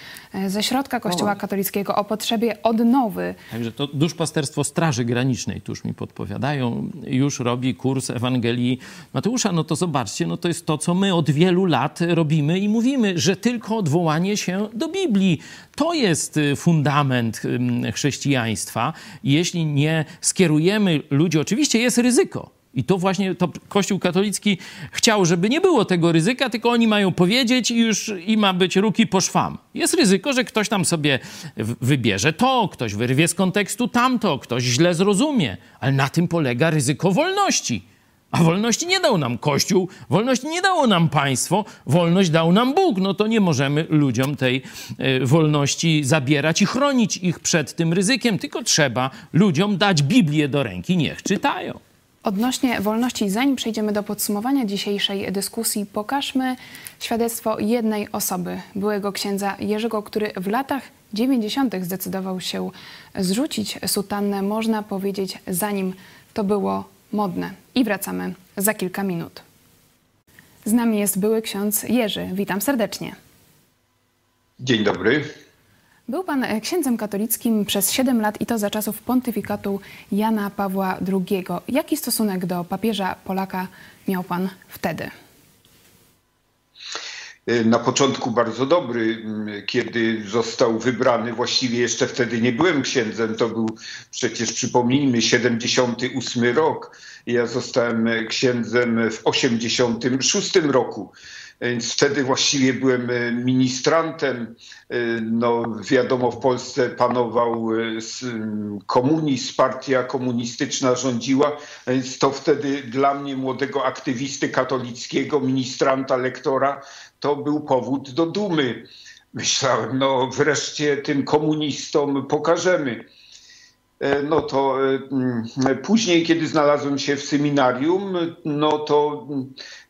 ze środka Kościoła katolickiego o potrzebie odnowy. Także to duszpasterstwo Straży Granicznej, tu już mi podpowiadają, już robi kurs Ewangelii Mateusza. No to zobaczcie, no to jest to, co my od wielu lat robimy i mówimy, że tylko odwołanie się do Biblii to jest y, fundament chrześcijaństwa. Jeśli nie skierujemy ludzi, oczywiście jest ryzyko, i to właśnie to Kościół katolicki chciał, żeby nie było tego ryzyka, tylko oni mają powiedzieć i już i ma być ruki po szwam. Jest ryzyko, że ktoś tam sobie wybierze to, ktoś wyrwie z kontekstu tamto, ktoś źle zrozumie, ale na tym polega ryzyko wolności. A wolności nie dał nam Kościół, wolności nie dało nam państwo, wolność dał nam Bóg. No to nie możemy ludziom tej e, wolności zabierać i chronić ich przed tym ryzykiem, tylko trzeba ludziom dać Biblię do ręki, niech czytają. Odnośnie wolności, zanim przejdziemy do podsumowania dzisiejszej dyskusji, pokażmy świadectwo jednej osoby, byłego księdza Jerzego, który w latach 90. zdecydował się zrzucić sutannę, można powiedzieć, zanim to było modne. I wracamy za kilka minut. Z nami jest były ksiądz Jerzy. Witam serdecznie. Dzień dobry. Był pan e, księdzem katolickim przez 7 lat i to za czasów pontyfikatu Jana Pawła II. Jaki stosunek do papieża Polaka miał pan wtedy? na początku bardzo dobry, kiedy został wybrany. Właściwie jeszcze wtedy nie byłem księdzem. To był przecież, przypomnijmy, 78 rok. Ja zostałem księdzem w 86 roku. Więc wtedy właściwie byłem ministrantem. No, wiadomo, w Polsce panował komunizm, partia komunistyczna rządziła, więc to wtedy dla mnie, młodego aktywisty katolickiego, ministranta, lektora, to był powód do dumy. Myślałem, no wreszcie tym komunistom pokażemy. E, no to e, mm, później, kiedy znalazłem się w seminarium, no to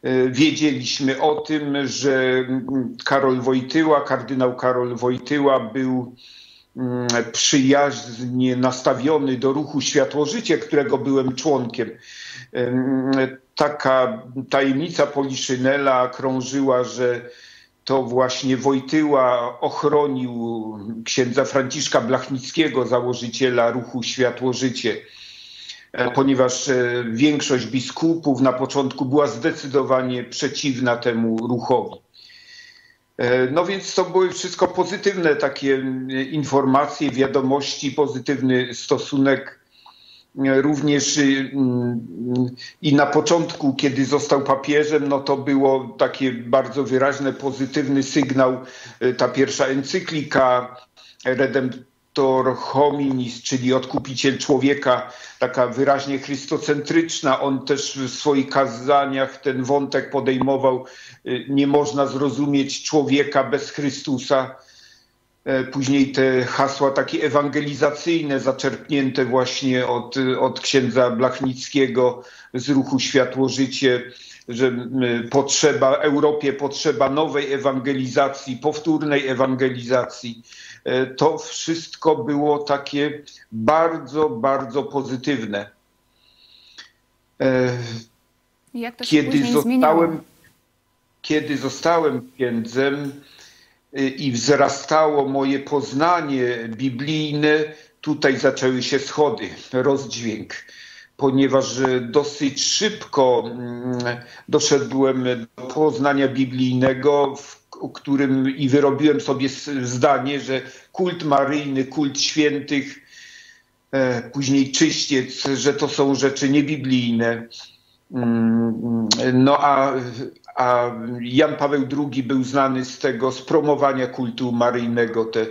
e, wiedzieliśmy o tym, że mm, Karol Wojtyła, kardynał Karol Wojtyła był mm, przyjaźnie nastawiony do ruchu Światłożycie, którego byłem członkiem. Taka tajemnica Poliszynela krążyła, że to właśnie Wojtyła ochronił księdza Franciszka Blachnickiego, założyciela ruchu Światło-Życie, e, ponieważ e, większość biskupów na początku była zdecydowanie przeciwna temu ruchowi. E, no więc to były wszystko pozytywne takie informacje, wiadomości, pozytywny stosunek również y, mm, i na początku, kiedy został papieżem, no to było takie bardzo wyraźny, pozytywny sygnał. Y, ta pierwsza encyklika Redemptor hominis, czyli odkupiciel człowieka, taka wyraźnie chrystocentryczna. On też w swoich kazaniach ten wątek podejmował. Y, nie można zrozumieć człowieka bez Chrystusa później te hasła takie ewangelizacyjne, zaczerpnięte właśnie od, od księdza Blachnickiego z ruchu Światło-Życie, że potrzeba, Europie potrzeba nowej ewangelizacji, powtórnej ewangelizacji. E, to wszystko było takie bardzo, bardzo pozytywne. E, Jak to się kiedy zostałem, kiedy zostałem księdzem, i wzrastało moje poznanie biblijne, tutaj zaczęły się schody, rozdźwięk, ponieważ dosyć szybko mm, doszedłem do poznania biblijnego, w którym i wyrobiłem sobie zdanie, że kult maryjny, kult świętych, e, później czyściec, że to są rzeczy niebiblijne. Mm, no a, a Jan Paweł II był znany z tego, z promowania kultu maryjnego, te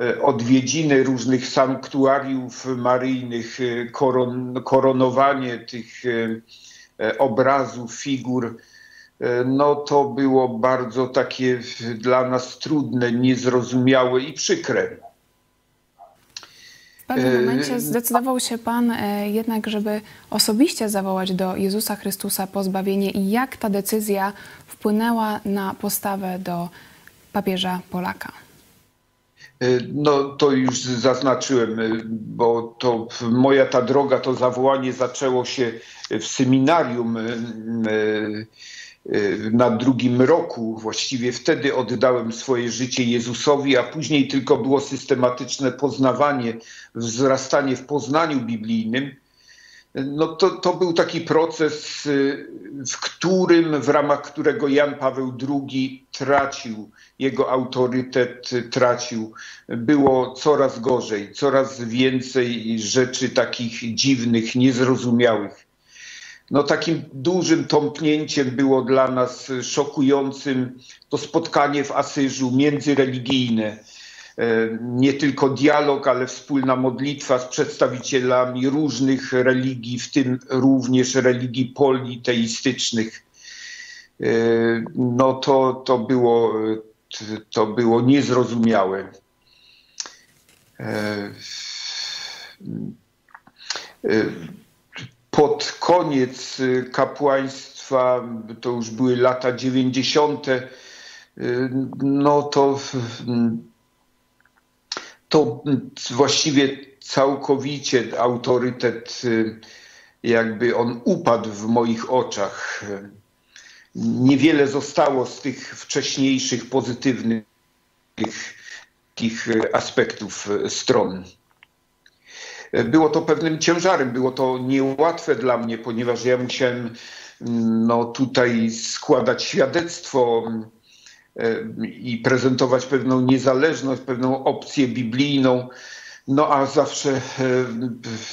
e, odwiedziny różnych sanktuariów maryjnych, e, koron, koronowanie tych e, obrazów, figur, no to było bardzo takie dla nas trudne, niezrozumiałe i przykre pewnym yy, momencie zdecydował się Pan e, jednak, żeby osobiście zawołać do Jezusa Chrystusa pozbawienie i jak ta decyzja wpłynęła na postawę do papieża Polaka? E, no to już zaznaczyłem, e, bo to moja ta droga, to zawołanie zaczęło się w seminarium na drugim roku, właściwie wtedy oddałem swoje życie Jezusowi, a później tylko było systematyczne poznawanie, wzrastanie w poznaniu biblijnym. No to, to był taki proces, y, w którym, w ramach którego Jan Paweł II tracił, jego autorytet tracił. Było coraz gorzej, coraz więcej rzeczy takich dziwnych, niezrozumiałych. No, takim dużym tąpnięciem było dla nas szokującym to spotkanie w Asyżu międzyreligijne. E, nie tylko dialog, ale wspólna modlitwa z przedstawicielami różnych religii, w tym również religii politeistycznych. E, no to, to, było, to było niezrozumiałe. Pod koniec y, kapłaństwa, to już były lata 90., y, no to, to właściwie całkowicie autorytet, y, jakby on upadł w moich oczach. Niewiele zostało z tych wcześniejszych pozytywnych aspektów stron było to pewnym ciężarem, było to niełatwe dla mnie, ponieważ ja musiałem mm, no, tutaj składać świadectwo i prezentować pewną niezależność, pewną opcję biblijną. No a zawsze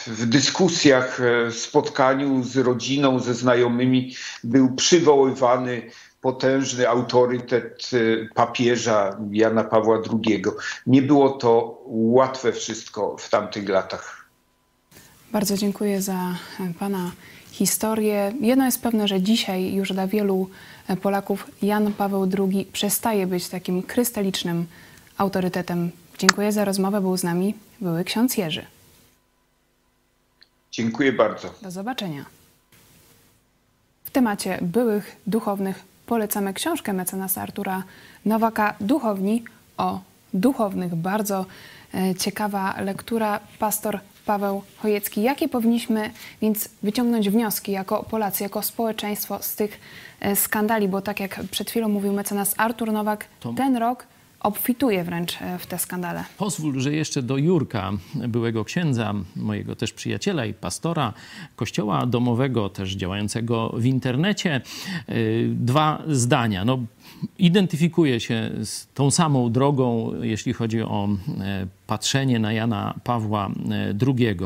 w dyskusjach, w spotkaniu z rodziną, ze znajomymi był przywoływany potężny autorytet papieża Jana Pawła II. Nie było to łatwe wszystko w tamtych latach. Bardzo dziękuję za Pana historię. Jedno jest pewne, że dzisiaj już dla wielu Polaków Jan Paweł II przestaje być takim krystalicznym autorytetem. Dziękuję za rozmowę. Był z nami były ksiądz Jerzy. Dziękuję bardzo. Do zobaczenia. W temacie byłych duchownych polecamy książkę mecenasa Artura Nowaka Duchowni o duchownych. Bardzo ciekawa lektura. Pastor Paweł Chojecki. Jakie powinniśmy więc wyciągnąć wnioski jako Polacy, jako społeczeństwo z tych skandali? Bo tak jak przed chwilą mówił mecenas Artur Nowak, ten rok obfituje wręcz w te skandale. Pozwól, że jeszcze do Jurka, byłego księdza, mojego też przyjaciela i pastora kościoła domowego, też działającego w internecie, dwa zdania. No, identyfikuje się z tą samą drogą, jeśli chodzi o patrzenie na Jana Pawła II.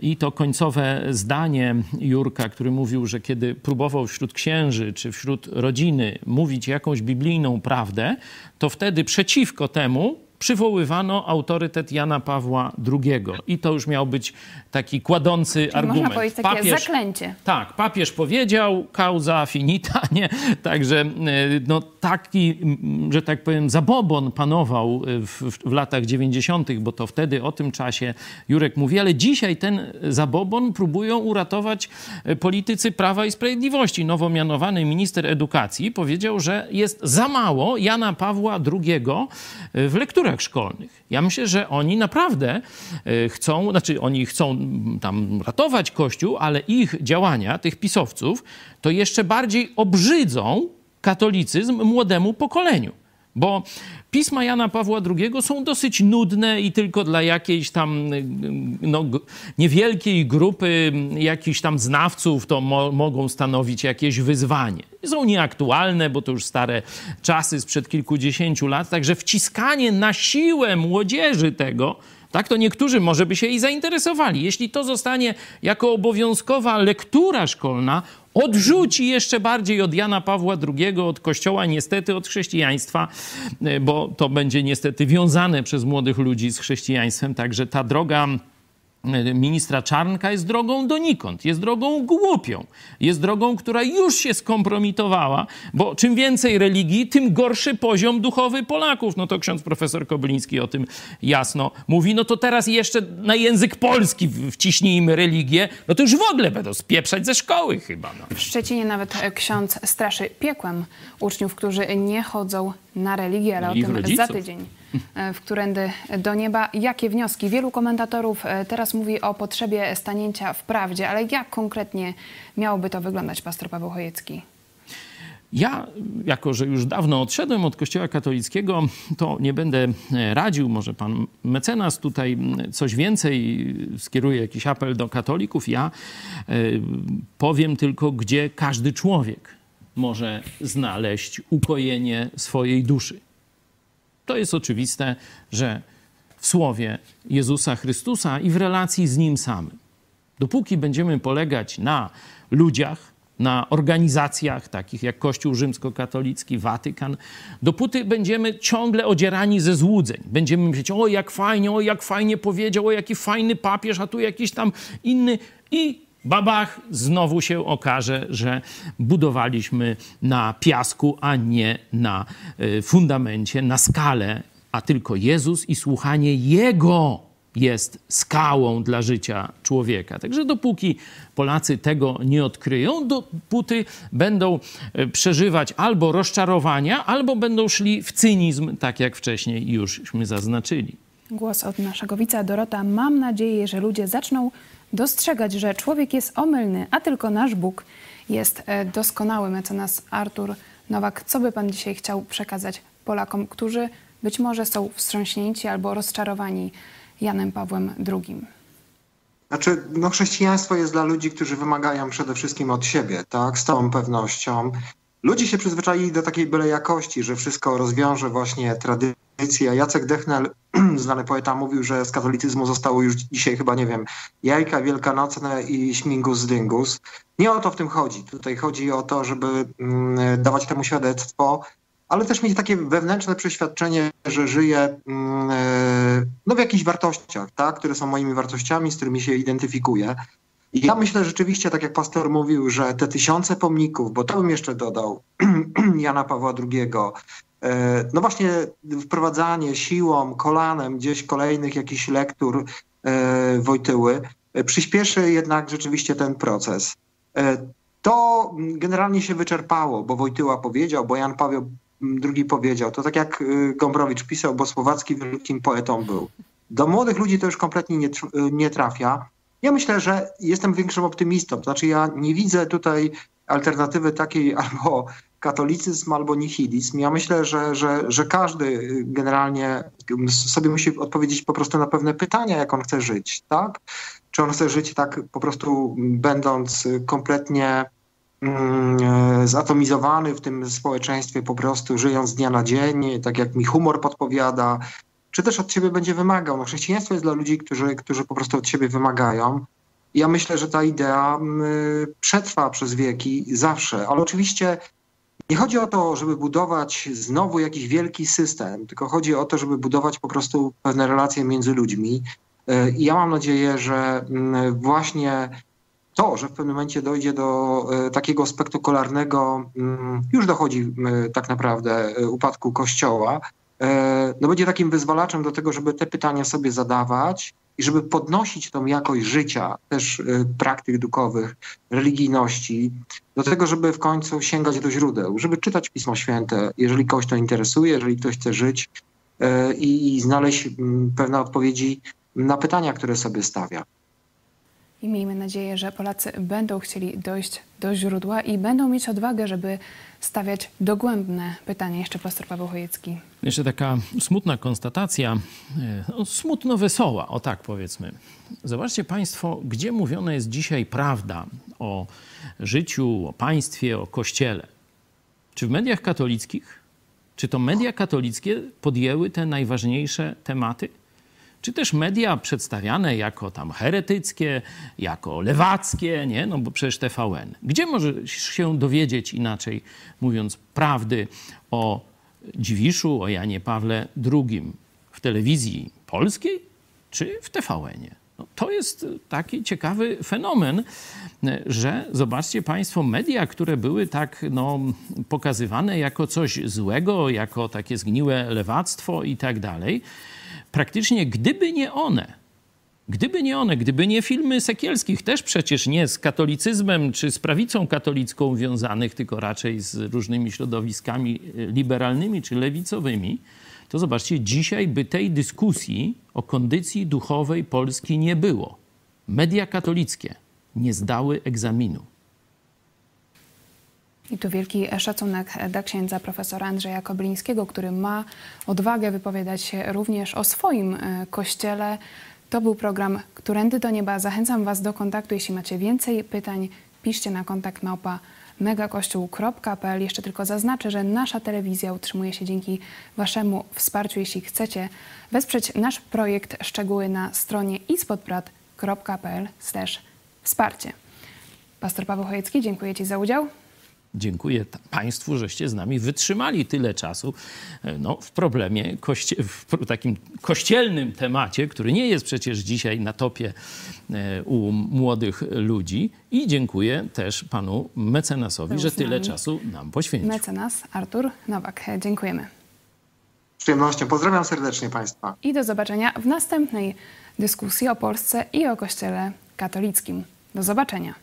I to końcowe zdanie Jurka, który mówił, że kiedy próbował wśród księży czy wśród rodziny mówić jakąś biblijną prawdę, to wtedy przeciwko temu przywoływano autorytet Jana Pawła II. I to już miał być taki kładący Czyli argument. Można powiedzieć takie papież, zaklęcie. Tak, papież powiedział, causa finita, nie? Także no, taki, że tak powiem, zabobon panował w, w latach 90., bo to wtedy o tym czasie Jurek mówi, ale dzisiaj ten zabobon próbują uratować politycy Prawa i Sprawiedliwości. Nowo mianowany minister edukacji powiedział, że jest za mało Jana Pawła II w lekturach szkolnych. Ja myślę, że oni naprawdę chcą, znaczy oni chcą tam ratować Kościół, ale ich działania, tych pisowców, to jeszcze bardziej obrzydzą katolicyzm młodemu pokoleniu. Bo pisma Jana Pawła II są dosyć nudne i tylko dla jakiejś tam no, niewielkiej grupy jakichś tam znawców to mo mogą stanowić jakieś wyzwanie. Są nieaktualne, bo to już stare czasy sprzed kilkudziesięciu lat, także wciskanie na siłę młodzieży tego, tak, to niektórzy może by się i zainteresowali. Jeśli to zostanie jako obowiązkowa lektura szkolna, odrzuci jeszcze bardziej od Jana Pawła II, od Kościoła, niestety od chrześcijaństwa, bo to będzie niestety wiązane przez młodych ludzi z chrześcijaństwem. Także ta droga ministra Czarnka jest drogą donikąd, jest drogą głupią, jest drogą, która już się skompromitowała, bo czym więcej religii, tym gorszy poziom duchowy Polaków. No to ksiądz profesor Kobyliński o tym jasno mówi. No to teraz jeszcze na język polski wciśnijmy religię, no to już w ogóle będą spieprzać ze szkoły chyba. No. W Szczecinie nawet ksiądz straszy piekłem uczniów, którzy nie chodzą na religię, ale No o tym rodziców. za tydzień w Którędy do Nieba. Jakie wnioski? Wielu komentatorów teraz mówi o potrzebie stanięcia w prawdzie, ale jak konkretnie miałoby to wyglądać, pastor Paweł Chojecki? Ja, jako że już dawno odszedłem od Kościoła katolickiego, to nie będę radził. Może pan mecenas tutaj coś więcej skieruje, jakiś apel do katolików. Ja powiem tylko, gdzie każdy człowiek może znaleźć ukojenie swojej duszy. To jest oczywiste, że w słowie Jezusa Chrystusa i w relacji z Nim samym. Dopóki będziemy polegać na ludziach, na organizacjach takich jak Kościół Rzymskokatolicki, Watykan, dopóty będziemy ciągle odzierani ze złudzeń. Będziemy myśleć, o jak fajnie, o jak fajnie powiedział, o jaki fajny papież, a tu jakiś tam inny. I babach, znowu się okaże, że budowaliśmy na piasku, a nie na y, fundamencie, na skale, a tylko Jezus i słuchanie Jego jest skałą dla życia człowieka. Także dopóki Polacy tego nie odkryją, dopóty będą y, przeżywać albo rozczarowania, albo będą szli w cynizm, tak jak wcześniej jużśmy zaznaczyli. Głos od naszego wica Dorota. Mam nadzieję, że ludzie zaczną dostrzegać, że człowiek jest omylny, a tylko nasz Bóg jest e, doskonały. Mecenas Artur Nowak, co by pan dzisiaj chciał przekazać Polakom, którzy być może są wstrząśnięci albo rozczarowani Janem Pawłem II? Znaczy, no chrześcijaństwo jest dla ludzi, którzy wymagają przede wszystkim od siebie, tak, z całą pewnością. Ludzie się przyzwyczaili do takiej byle jakości, że wszystko rozwiąże właśnie tradycja. Jacek Dechnel, znany poeta, mówił, że z katolicyzmu zostało już dzisiaj chyba, nie wiem, jajka wielkanocne i śmigus dyngus. Nie o to w tym chodzi. Tutaj chodzi o to, żeby mm, dawać temu świadectwo, ale też mieć takie wewnętrzne przeświadczenie, że żyję mm, e, no, w jakichś wartościach, tak? które są moimi wartościami, z którymi się identyfikuję. I ja myślę rzeczywiście, tak jak pastor mówił, że te tysiące pomników, bo to bym jeszcze dodał, Jana Pawła II, e, no właśnie wprowadzanie siłą, kolanem gdzieś kolejnych jakichś lektur e, Wojtyły, e, przyspieszy jednak rzeczywiście ten proces. To generalnie się wyczerpało, bo Wojtyła powiedział, bo Jan Paweł II powiedział. To tak jak Gombrowicz pisał, bo Słowacki wielkim poetą był. Do młodych ludzi to już kompletnie nie, nie trafia. Ja myślę, że jestem większym optymistą. Znaczy ja nie widzę tutaj alternatywy takiej albo katolicyzm, albo nihilizm. Ja myślę, że, że, że każdy generalnie sobie musi odpowiedzieć po prostu na pewne pytania, jak on chce żyć, tak? Czy on chce żyć tak po prostu będąc kompletnie mm, zatomizowany w tym społeczeństwie, po prostu żyjąc z dnia na dzień, tak jak mi humor podpowiada, czy też od siebie będzie wymagał. No, chrześcijaństwo jest dla ludzi, którzy, którzy po prostu od siebie wymagają. Ja myślę, że ta idea y, przetrwa przez wieki zawsze, ale oczywiście nie chodzi o to, żeby budować znowu jakiś wielki system, tylko chodzi o to, żeby budować po prostu pewne relacje między ludźmi. Y, I ja mam nadzieję, że y, właśnie to, że w pewnym momencie dojdzie do y, takiego spektakularnego, mm, już dochodzi y, tak naprawdę upadku kościoła, E, no będzie takim wyzwalaczem do tego, żeby te pytania sobie zadawać i żeby podnosić tą jakość życia, też e, praktyk duchowych, religijności, do tego, żeby w końcu sięgać do źródeł, żeby czytać Pismo Święte, jeżeli kogoś to interesuje, jeżeli ktoś chce żyć e, i, i znaleźć pewne odpowiedzi na pytania, które sobie stawia. I miejmy nadzieję, że Polacy będą chcieli dojść do źródła i będą mieć odwagę, żeby stawiać dogłębne pytania. Jeszcze pastor Paweł Chojecki. Jeszcze taka smutna konstatacja, e, no, smutno-wesoła, o tak powiedzmy. Zobaczcie Państwo, gdzie mówiona jest dzisiaj prawda o życiu, o państwie, o kościele. Czy w mediach katolickich? Czy to media katolickie podjęły te najważniejsze tematy? Czy też media przedstawiane jako tam heretyckie, jako lewackie, nie? No bo przecież TVN. Gdzie możesz się dowiedzieć inaczej, mówiąc prawdy o Dziwiszu, o Janie Pawle II w telewizji polskiej czy w TVN-ie? No, to jest taki ciekawy fenomen, że zobaczcie Państwo, media, które były tak no, pokazywane jako coś złego, jako takie zgniłe lewactwo i tak dalej, praktycznie gdyby nie one, gdyby nie one, gdyby nie filmy Sekielskich, też przecież nie z katolicyzmem czy z prawicą katolicką wiązanych, tylko raczej z różnymi środowiskami e, liberalnymi czy lewicowymi, to zobaczcie, dzisiaj by tej dyskusji o kondycji duchowej Polski nie było. Media katolickie nie zdały egzaminu. I tu wielki szacunek dla księdza profesora Andrzeja Koblińskiego, który ma odwagę wypowiadać się również o swoim e, kościele. To był program Którędy do Nieba. Zachęcam Was do kontaktu. Jeśli macie więcej pytań, piszcie na kontakt małpa megakościół.pl. Jeszcze tylko zaznaczę, że nasza telewizja utrzymuje się dzięki Waszemu wsparciu. Jeśli chcecie wesprzeć nasz projekt, szczegóły na stronie ispodprat.pl wsparcie. Pastor Paweł Chojecki, dziękuję Ci za udział. Dziękuję Państwu, żeście z nami wytrzymali tyle czasu e, no, w problemie, koście, w takim kościelnym temacie, który nie jest przecież dzisiaj na topie e, u młodych ludzi. I dziękuję też panu mecenasowi, że tyle czasu nam poświęcił. Mecenas Artur Nowak. Dziękujemy. Z przyjemnością. Pozdrawiam serdecznie Państwa. I do zobaczenia w następnej dyskusji o Polsce i o Kościele katolickim. Do zobaczenia.